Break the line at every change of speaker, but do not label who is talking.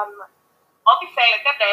αν... Ό,τι θέλετε, ναι.